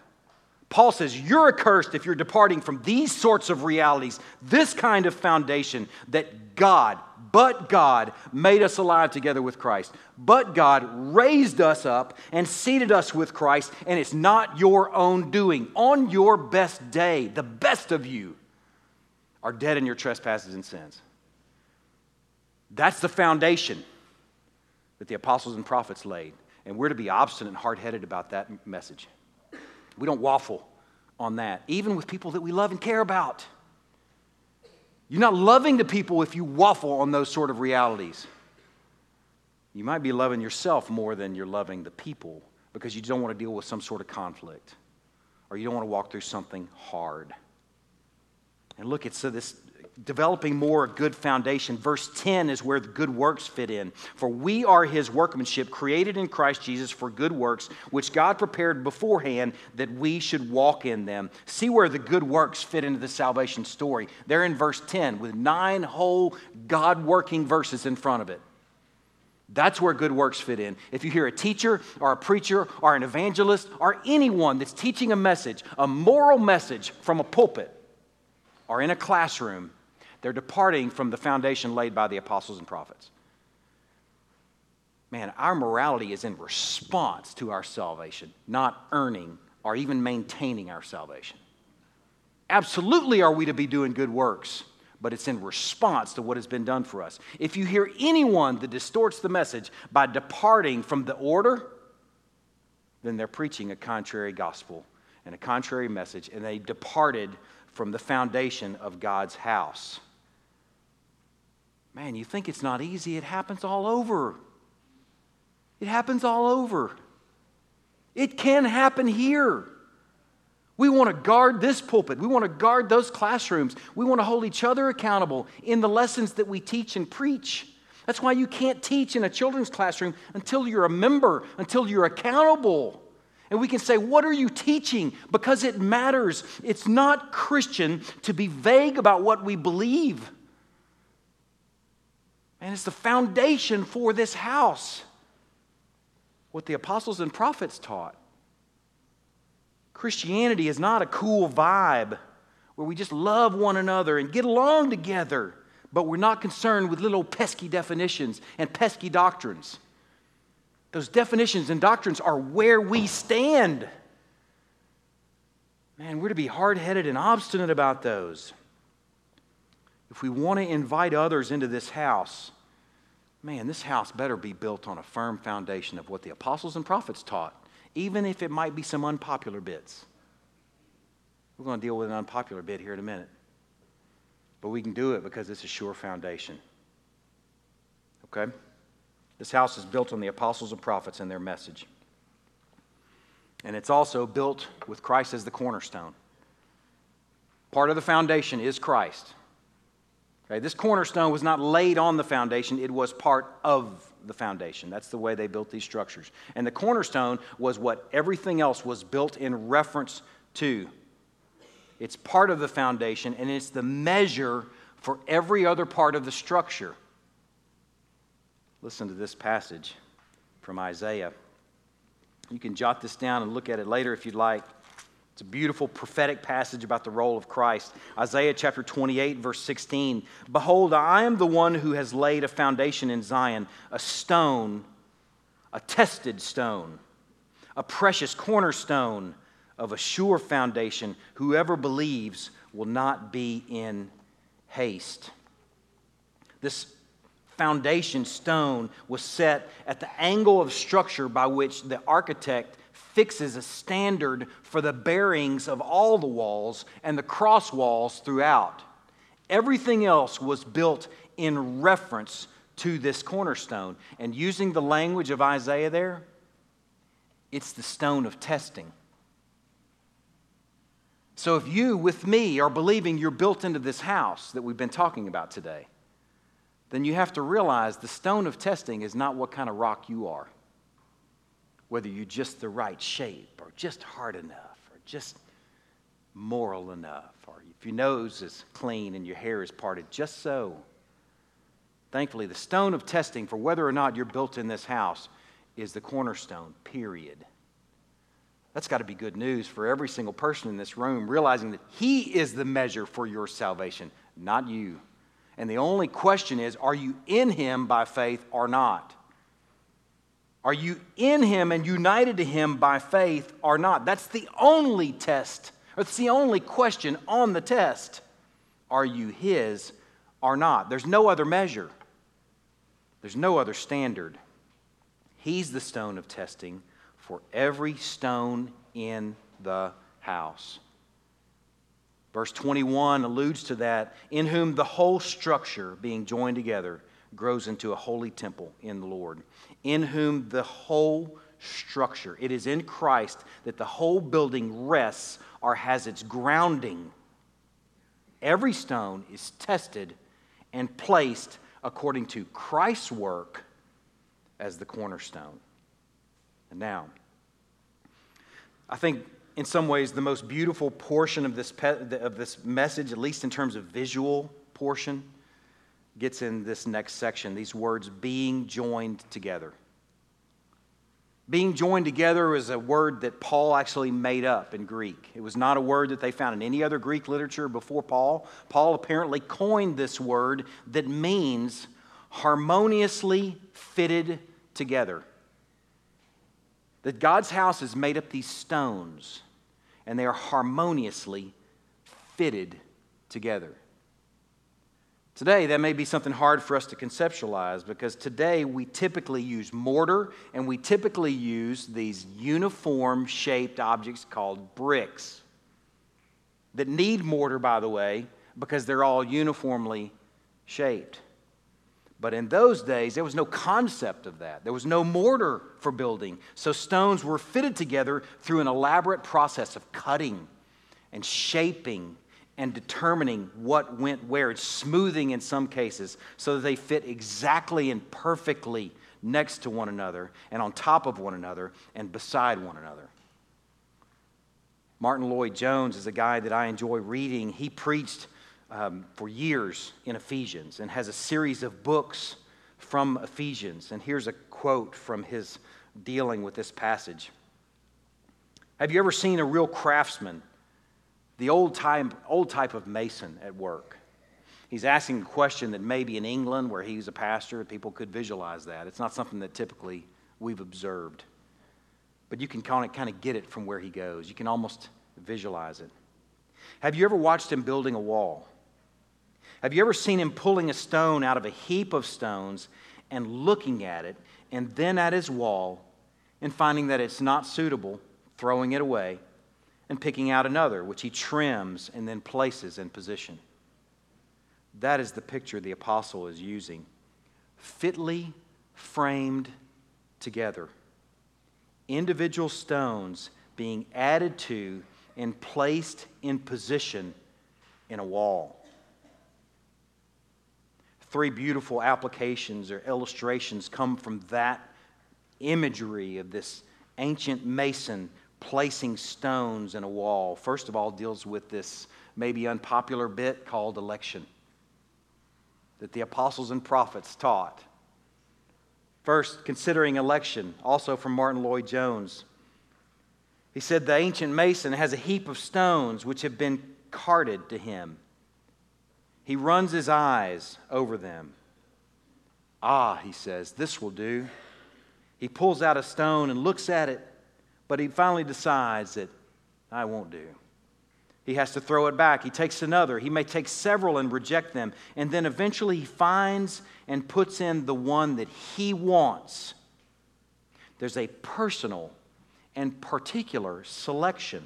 Paul says, You're accursed if you're departing from these sorts of realities, this kind of foundation that God, but God, made us alive together with Christ. But God raised us up and seated us with Christ, and it's not your own doing. On your best day, the best of you are dead in your trespasses and sins. That's the foundation that the apostles and prophets laid. And we're to be obstinate and hard headed about that message. We don't waffle on that, even with people that we love and care about. You're not loving the people if you waffle on those sort of realities. You might be loving yourself more than you're loving the people because you don't want to deal with some sort of conflict or you don't want to walk through something hard. And look, it's so this developing more a good foundation. Verse 10 is where the good works fit in. For we are his workmanship, created in Christ Jesus for good works, which God prepared beforehand that we should walk in them. See where the good works fit into the salvation story. They're in verse 10 with nine whole God working verses in front of it. That's where good works fit in. If you hear a teacher or a preacher or an evangelist or anyone that's teaching a message, a moral message from a pulpit or in a classroom, they're departing from the foundation laid by the apostles and prophets. man, our morality is in response to our salvation, not earning or even maintaining our salvation. Absolutely, are we to be doing good works, but it's in response to what has been done for us. If you hear anyone that distorts the message by departing from the order, then they're preaching a contrary gospel and a contrary message, and they departed from the foundation of God's house. Man, you think it's not easy? It happens all over. It happens all over. It can happen here. We want to guard this pulpit. We want to guard those classrooms. We want to hold each other accountable in the lessons that we teach and preach. That's why you can't teach in a children's classroom until you're a member, until you're accountable. And we can say, What are you teaching? Because it matters. It's not Christian to be vague about what we believe. And it's the foundation for this house. What the apostles and prophets taught. Christianity is not a cool vibe where we just love one another and get along together, but we're not concerned with little pesky definitions and pesky doctrines. Those definitions and doctrines are where we stand. Man, we're to be hard headed and obstinate about those. If we want to invite others into this house, man, this house better be built on a firm foundation of what the apostles and prophets taught, even if it might be some unpopular bits. We're going to deal with an unpopular bit here in a minute. But we can do it because it's a sure foundation. Okay? This house is built on the apostles and prophets and their message. And it's also built with Christ as the cornerstone. Part of the foundation is Christ. Okay, this cornerstone was not laid on the foundation, it was part of the foundation. That's the way they built these structures. And the cornerstone was what everything else was built in reference to. It's part of the foundation, and it's the measure for every other part of the structure. Listen to this passage from Isaiah. You can jot this down and look at it later if you'd like. It's a beautiful prophetic passage about the role of Christ. Isaiah chapter 28, verse 16. Behold, I am the one who has laid a foundation in Zion, a stone, a tested stone, a precious cornerstone of a sure foundation. Whoever believes will not be in haste. This foundation stone was set at the angle of structure by which the architect fixes a standard for the bearings of all the walls and the cross walls throughout. Everything else was built in reference to this cornerstone. And using the language of Isaiah there, it's the stone of testing. So if you, with me, are believing you're built into this house that we've been talking about today, then you have to realize the stone of testing is not what kind of rock you are. Whether you're just the right shape, or just hard enough, or just moral enough, or if your nose is clean and your hair is parted, just so. Thankfully, the stone of testing for whether or not you're built in this house is the cornerstone, period. That's got to be good news for every single person in this room, realizing that He is the measure for your salvation, not you. And the only question is are you in Him by faith or not? Are you in Him and united to Him by faith or not? That's the only test, or it's the only question on the test. Are you His or not? There's no other measure, there's no other standard. He's the stone of testing for every stone in the house. Verse 21 alludes to that, in whom the whole structure, being joined together, grows into a holy temple in the Lord. In whom the whole structure, it is in Christ that the whole building rests or has its grounding. Every stone is tested and placed according to Christ's work as the cornerstone. And now, I think in some ways, the most beautiful portion of this, pe- of this message, at least in terms of visual portion, gets in this next section these words being joined together. Being joined together is a word that Paul actually made up in Greek. It was not a word that they found in any other Greek literature before Paul. Paul apparently coined this word that means harmoniously fitted together. That God's house is made up these stones and they are harmoniously fitted together. Today, that may be something hard for us to conceptualize because today we typically use mortar and we typically use these uniform shaped objects called bricks that need mortar, by the way, because they're all uniformly shaped. But in those days, there was no concept of that. There was no mortar for building. So stones were fitted together through an elaborate process of cutting and shaping and determining what went where. It's smoothing in some cases so that they fit exactly and perfectly next to one another and on top of one another and beside one another. Martyn Lloyd-Jones is a guy that I enjoy reading. He preached um, for years in Ephesians and has a series of books from Ephesians. And here's a quote from his dealing with this passage Have you ever seen a real craftsman the old type, old type of mason at work. He's asking a question that maybe in England, where he's a pastor, people could visualize that. It's not something that typically we've observed. But you can kind of get it from where he goes. You can almost visualize it. Have you ever watched him building a wall? Have you ever seen him pulling a stone out of a heap of stones and looking at it and then at his wall and finding that it's not suitable, throwing it away, and picking out another, which he trims and then places in position. That is the picture the apostle is using. Fitly framed together. Individual stones being added to and placed in position in a wall. Three beautiful applications or illustrations come from that imagery of this ancient mason placing stones in a wall, first of all, deals with this maybe unpopular bit called election that the apostles and prophets taught. First, considering election, also from Martyn Lloyd-Jones. He said, The ancient mason has a heap of stones which have been carted to him. He runs his eyes over them. Ah, he says, this will do. He pulls out a stone and looks at it but he finally decides that I won't do. He has to throw it back. He takes another. He may take several and reject them. And then eventually he finds and puts in the one that he wants. There's a personal and particular selection.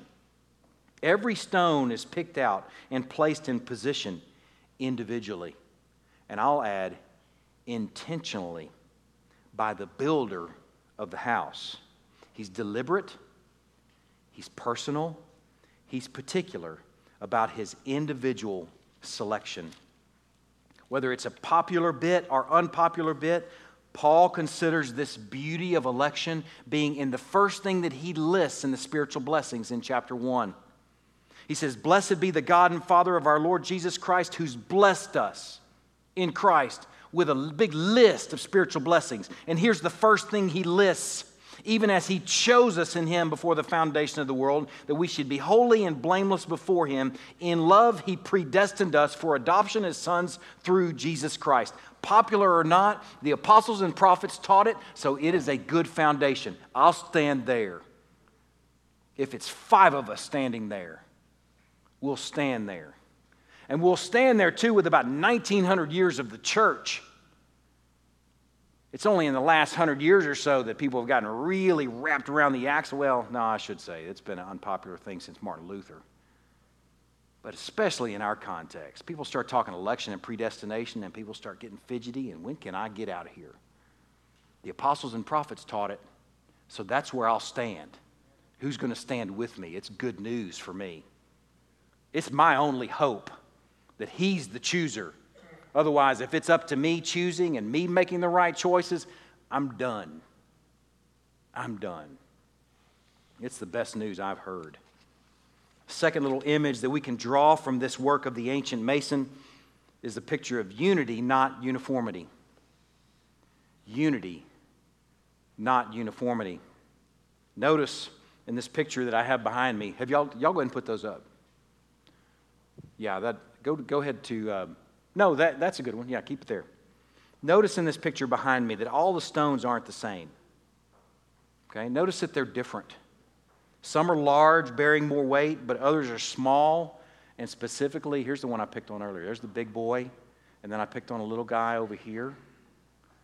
Every stone is picked out and placed in position individually. And I'll add, intentionally by the builder of the house. He's deliberate, he's personal, he's particular about his individual selection. Whether it's a popular bit or unpopular bit, Paul considers this beauty of election being in the first thing that he lists in the spiritual blessings in chapter 1. He says, Blessed be the God and Father of our Lord Jesus Christ, who's blessed us in Christ with a big list of spiritual blessings. And here's the first thing he lists even as he chose us in him before the foundation of the world, that we should be holy and blameless before him. In love, he predestined us for adoption as sons through Jesus Christ. Popular or not, the apostles and prophets taught it, so it is a good foundation. I'll stand there. If it's five of us standing there, we'll stand there. And we'll stand there too with about 1900 years of the church it's only in the last hundred years or so that people have gotten really wrapped around the axle. Well, no, I should say it's been an unpopular thing since Martin Luther. But especially in our context, people start talking election and predestination, and people start getting fidgety. And when can I get out of here? The apostles and prophets taught it, so that's where I'll stand. Who's going to stand with me? It's good news for me. It's my only hope that He's the chooser Otherwise, if it's up to me choosing and me making the right choices, I'm done. I'm done. It's the best news I've heard. Second little image that we can draw from this work of the ancient mason is the picture of unity, not uniformity. Unity, not uniformity. Notice in this picture that I have behind me, have y'all, y'all go ahead and put those up. Yeah, that, go, go ahead to. Uh, no, that, that's a good one. Yeah, keep it there. Notice in this picture behind me that all the stones aren't the same. Okay, notice that they're different. Some are large, bearing more weight, but others are small. And specifically, here's the one I picked on earlier. There's the big boy, and then I picked on a little guy over here,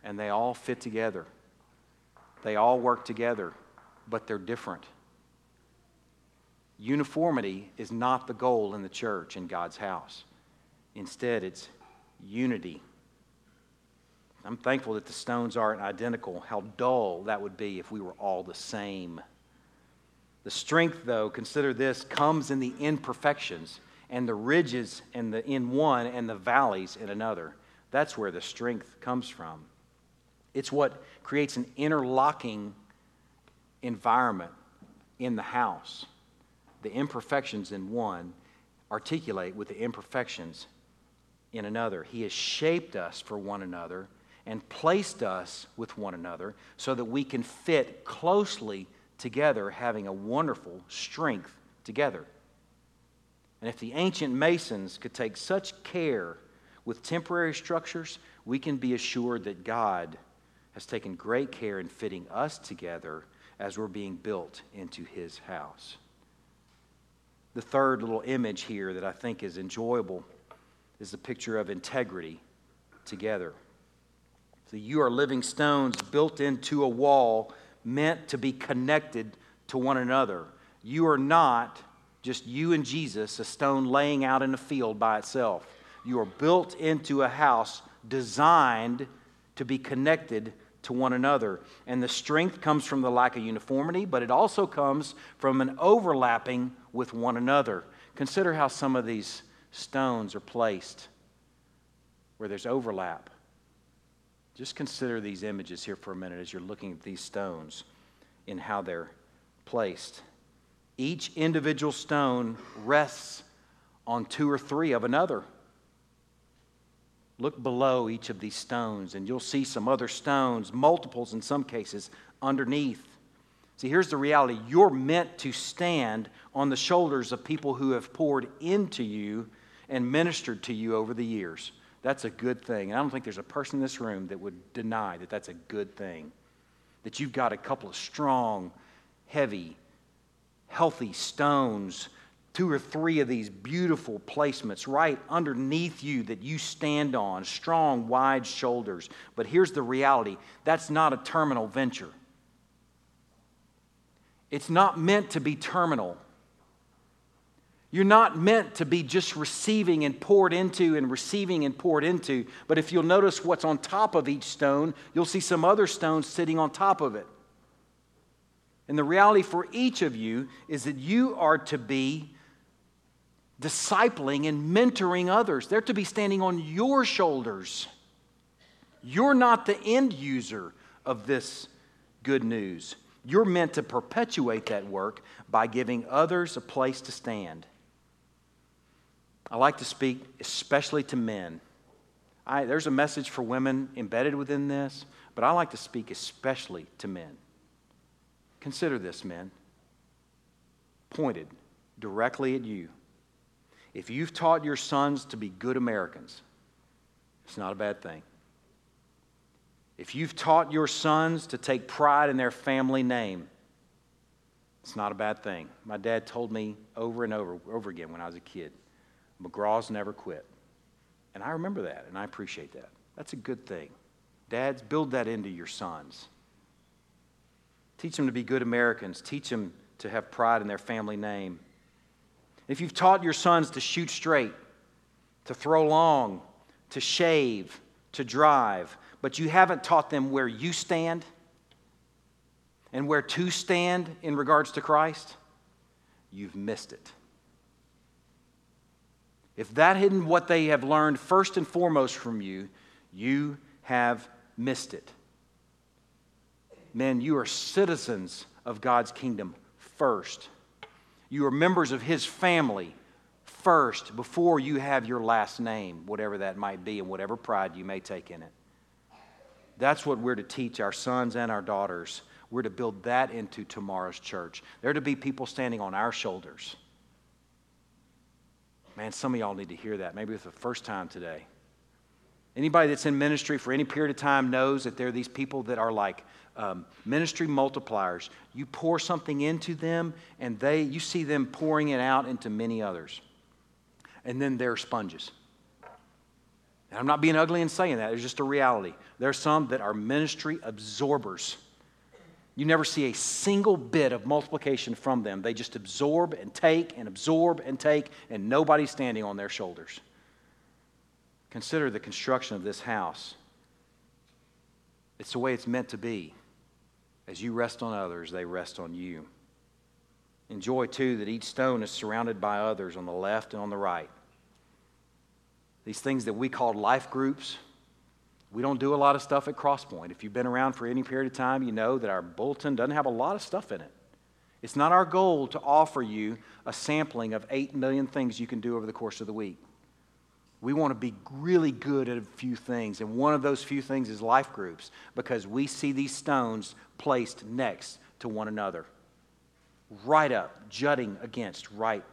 and they all fit together. They all work together, but they're different. Uniformity is not the goal in the church, in God's house. Instead, it's unity. I'm thankful that the stones aren't identical. How dull that would be if we were all the same. The strength, though, consider this, comes in the imperfections and the ridges in, the, in one and the valleys in another. That's where the strength comes from. It's what creates an interlocking environment in the house. The imperfections in one articulate with the imperfections in another. He has shaped us for one another and placed us with one another so that we can fit closely together, having a wonderful strength together. And if the ancient masons could take such care with temporary structures, we can be assured that God has taken great care in fitting us together as we're being built into his house. The third little image here that I think is enjoyable is the picture of integrity together. So you are living stones built into a wall meant to be connected to one another. You are not just you and Jesus, a stone laying out in a field by itself. You are built into a house designed to be connected to one another. And the strength comes from the lack of uniformity, but it also comes from an overlapping with one another. Consider how some of these stones are placed where there's overlap. Just consider these images here for a minute as you're looking at these stones and how they're placed. Each individual stone rests on two or three of another. Look below each of these stones, and you'll see some other stones, multiples in some cases, underneath. See, here's the reality you're meant to stand on the shoulders of people who have poured into you and ministered to you over the years. That's a good thing. And I don't think there's a person in this room that would deny that that's a good thing. That you've got a couple of strong, heavy, healthy stones, two or three of these beautiful placements right underneath you that you stand on, strong, wide shoulders. But here's the reality that's not a terminal venture. It's not meant to be terminal. You're not meant to be just receiving and poured into and receiving and poured into. But if you'll notice what's on top of each stone, you'll see some other stones sitting on top of it. And the reality for each of you is that you are to be discipling and mentoring others. They're to be standing on your shoulders. You're not the end user of this good news. You're meant to perpetuate that work by giving others a place to stand. I like to speak especially to men. I, there's a message for women embedded within this, but I like to speak especially to men. Consider this, men, pointed directly at you. If you've taught your sons to be good Americans, it's not a bad thing. If you've taught your sons to take pride in their family name, it's not a bad thing. My dad told me over and over, over again when I was a kid McGraw's never quit. And I remember that, and I appreciate that. That's a good thing. Dads, build that into your sons. Teach them to be good Americans. Teach them to have pride in their family name. If you've taught your sons to shoot straight, to throw long, to shave, to drive, but you haven't taught them where you stand and where to stand in regards to Christ, you've missed it. If that isn't what they have learned first and foremost from you, you have missed it. Men, you are citizens of God's kingdom first. You are members of His family first before you have your last name, whatever that might be, and whatever pride you may take in it. That's what we're to teach our sons and our daughters. We're to build that into tomorrow's church. There to be people standing on our shoulders Man, some of y'all need to hear that. Maybe it's the first time today. Anybody that's in ministry for any period of time knows that there are these people that are like um, ministry multipliers. You pour something into them, and they you see them pouring it out into many others. And then they're sponges. And I'm not being ugly in saying that, it's just a reality. There are some that are ministry absorbers. You never see a single bit of multiplication from them. They just absorb and take and absorb and take, and nobody's standing on their shoulders. Consider the construction of this house. It's the way it's meant to be. As you rest on others, they rest on you. Enjoy, too, that each stone is surrounded by others on the left and on the right. These things that we call life groups, we don't do a lot of stuff at Crosspoint. If you've been around for any period of time, you know that our bulletin doesn't have a lot of stuff in it. It's not our goal to offer you a sampling of 8 million things you can do over the course of the week. We want to be really good at a few things, and one of those few things is life groups because we see these stones placed next to one another, right up, jutting against, right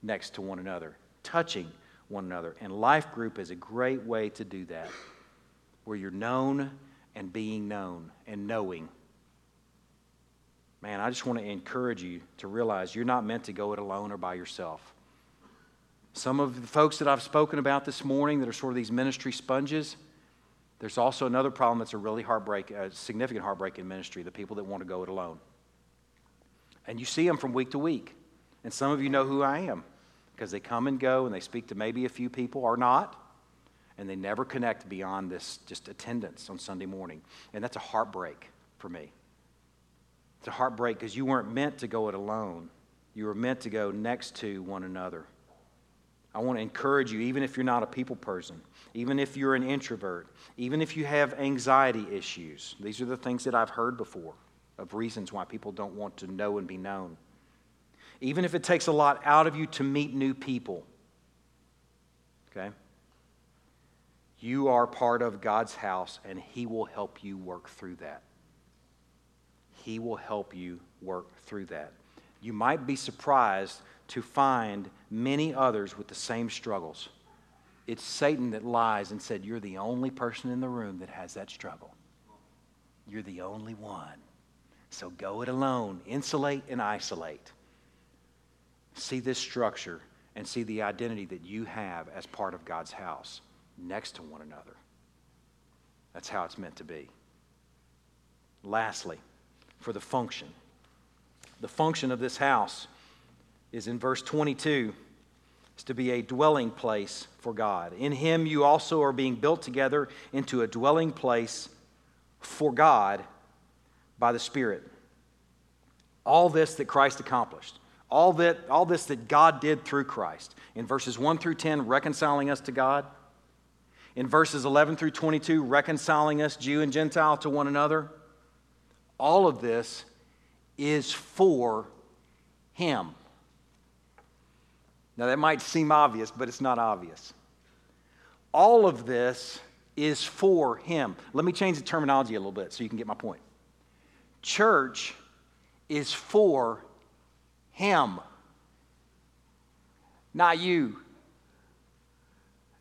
next to one another, touching one another. And life group is a great way to do that, where you're known and being known and knowing. Man, I just want to encourage you to realize you're not meant to go it alone or by yourself. Some of the folks that I've spoken about this morning that are sort of these ministry sponges, there's also another problem that's a really heartbreak, a significant heartbreak in ministry the people that want to go it alone. And you see them from week to week. And some of you know who I am because they come and go and they speak to maybe a few people or not. And they never connect beyond this just attendance on Sunday morning. And that's a heartbreak for me. It's a heartbreak because you weren't meant to go it alone. You were meant to go next to one another. I want to encourage you, even if you're not a people person, even if you're an introvert, even if you have anxiety issues. These are the things that I've heard before of reasons why people don't want to know and be known. Even if it takes a lot out of you to meet new people, okay? You are part of God's house, and He will help you work through that. He will help you work through that. You might be surprised to find many others with the same struggles. It's Satan that lies and said, You're the only person in the room that has that struggle. You're the only one. So go it alone, insulate and isolate. See this structure and see the identity that you have as part of God's house next to one another. That's how it's meant to be. Lastly, for the function. The function of this house is in verse 22 is to be a dwelling place for God. In him you also are being built together into a dwelling place for God by the Spirit. All this that Christ accomplished, all, that, all this that God did through Christ. In verses 1 through 10, reconciling us to God. In verses 11 through 22, reconciling us, Jew and Gentile, to one another. All of this is for Him. Now, that might seem obvious, but it's not obvious. All of this is for Him. Let me change the terminology a little bit so you can get my point. Church is for Him, not you.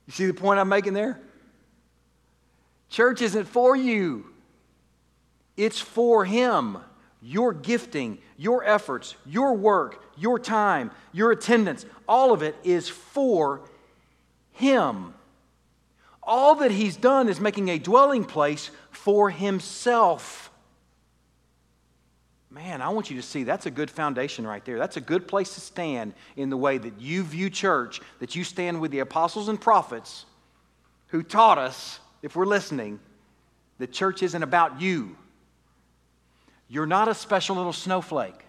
You see the point I'm making there? Church isn't for you, it's for Him your gifting, your efforts, your work, your time, your attendance, all of it is for Him. All that He's done is making a dwelling place for Himself. Man, I want you to see that's a good foundation right there. That's a good place to stand in the way that you view church, that you stand with the apostles and prophets who taught us, if we're listening, the church isn't about you. You're not a special little snowflake.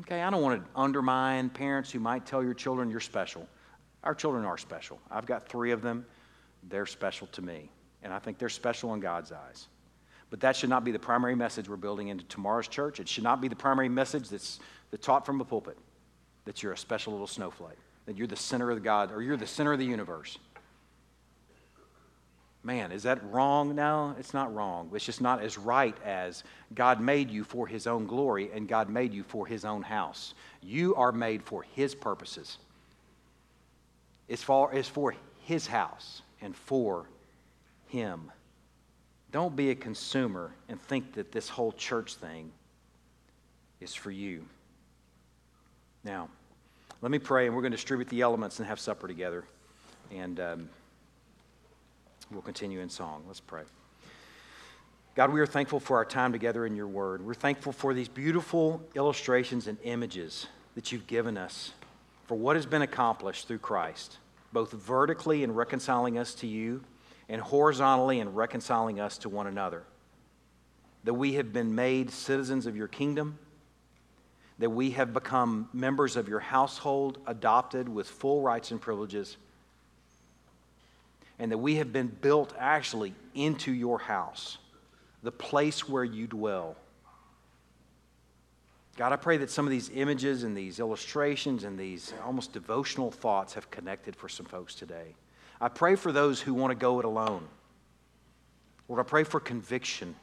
Okay, I don't want to undermine parents who might tell your children you're special. Our children are special. I've got three of them. They're special to me. And I think they're special in God's eyes. But that should not be the primary message we're building into tomorrow's church. It should not be the primary message that's, that's taught from the pulpit that you're a special little snowflake, that you're the center of God, or you're the center of the universe. Man, is that wrong? No, it's not wrong. It's just not as right as God made you for His own glory and God made you for His own house. You are made for His purposes. is for, is for His house and for Him. Don't be a consumer and think that this whole church thing is for you. Now, let me pray, and we're going to distribute the elements and have supper together. And um, we'll continue in song. Let's pray. God, we are thankful for our time together in your word. We're thankful for these beautiful illustrations and images that you've given us for what has been accomplished through Christ, both vertically in reconciling us to you and horizontally in reconciling us to one another. That we have been made citizens of your kingdom, that we have become members of your household, adopted with full rights and privileges, and that we have been built actually into your house the place where you dwell. God, I pray that some of these images and these illustrations and these almost devotional thoughts have connected for some folks today. I pray for those who want to go it alone. Lord, I pray for conviction.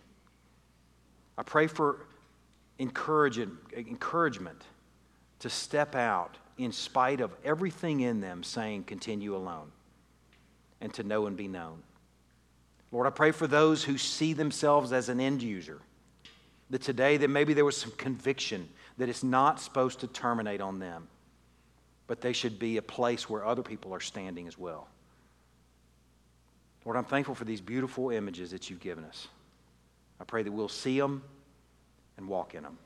I pray for encouragement to step out in spite of everything in them saying, continue alone, and to know and be known. Lord, I pray for those who see themselves as an end user. That today that maybe there was some conviction that it's not supposed to terminate on them, but they should be a place where other people are standing as well. Lord, I'm thankful for these beautiful images that you've given us. I pray that we'll see them and walk in them.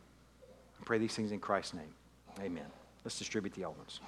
I pray these things in Christ's name. Amen. Let's distribute the elements.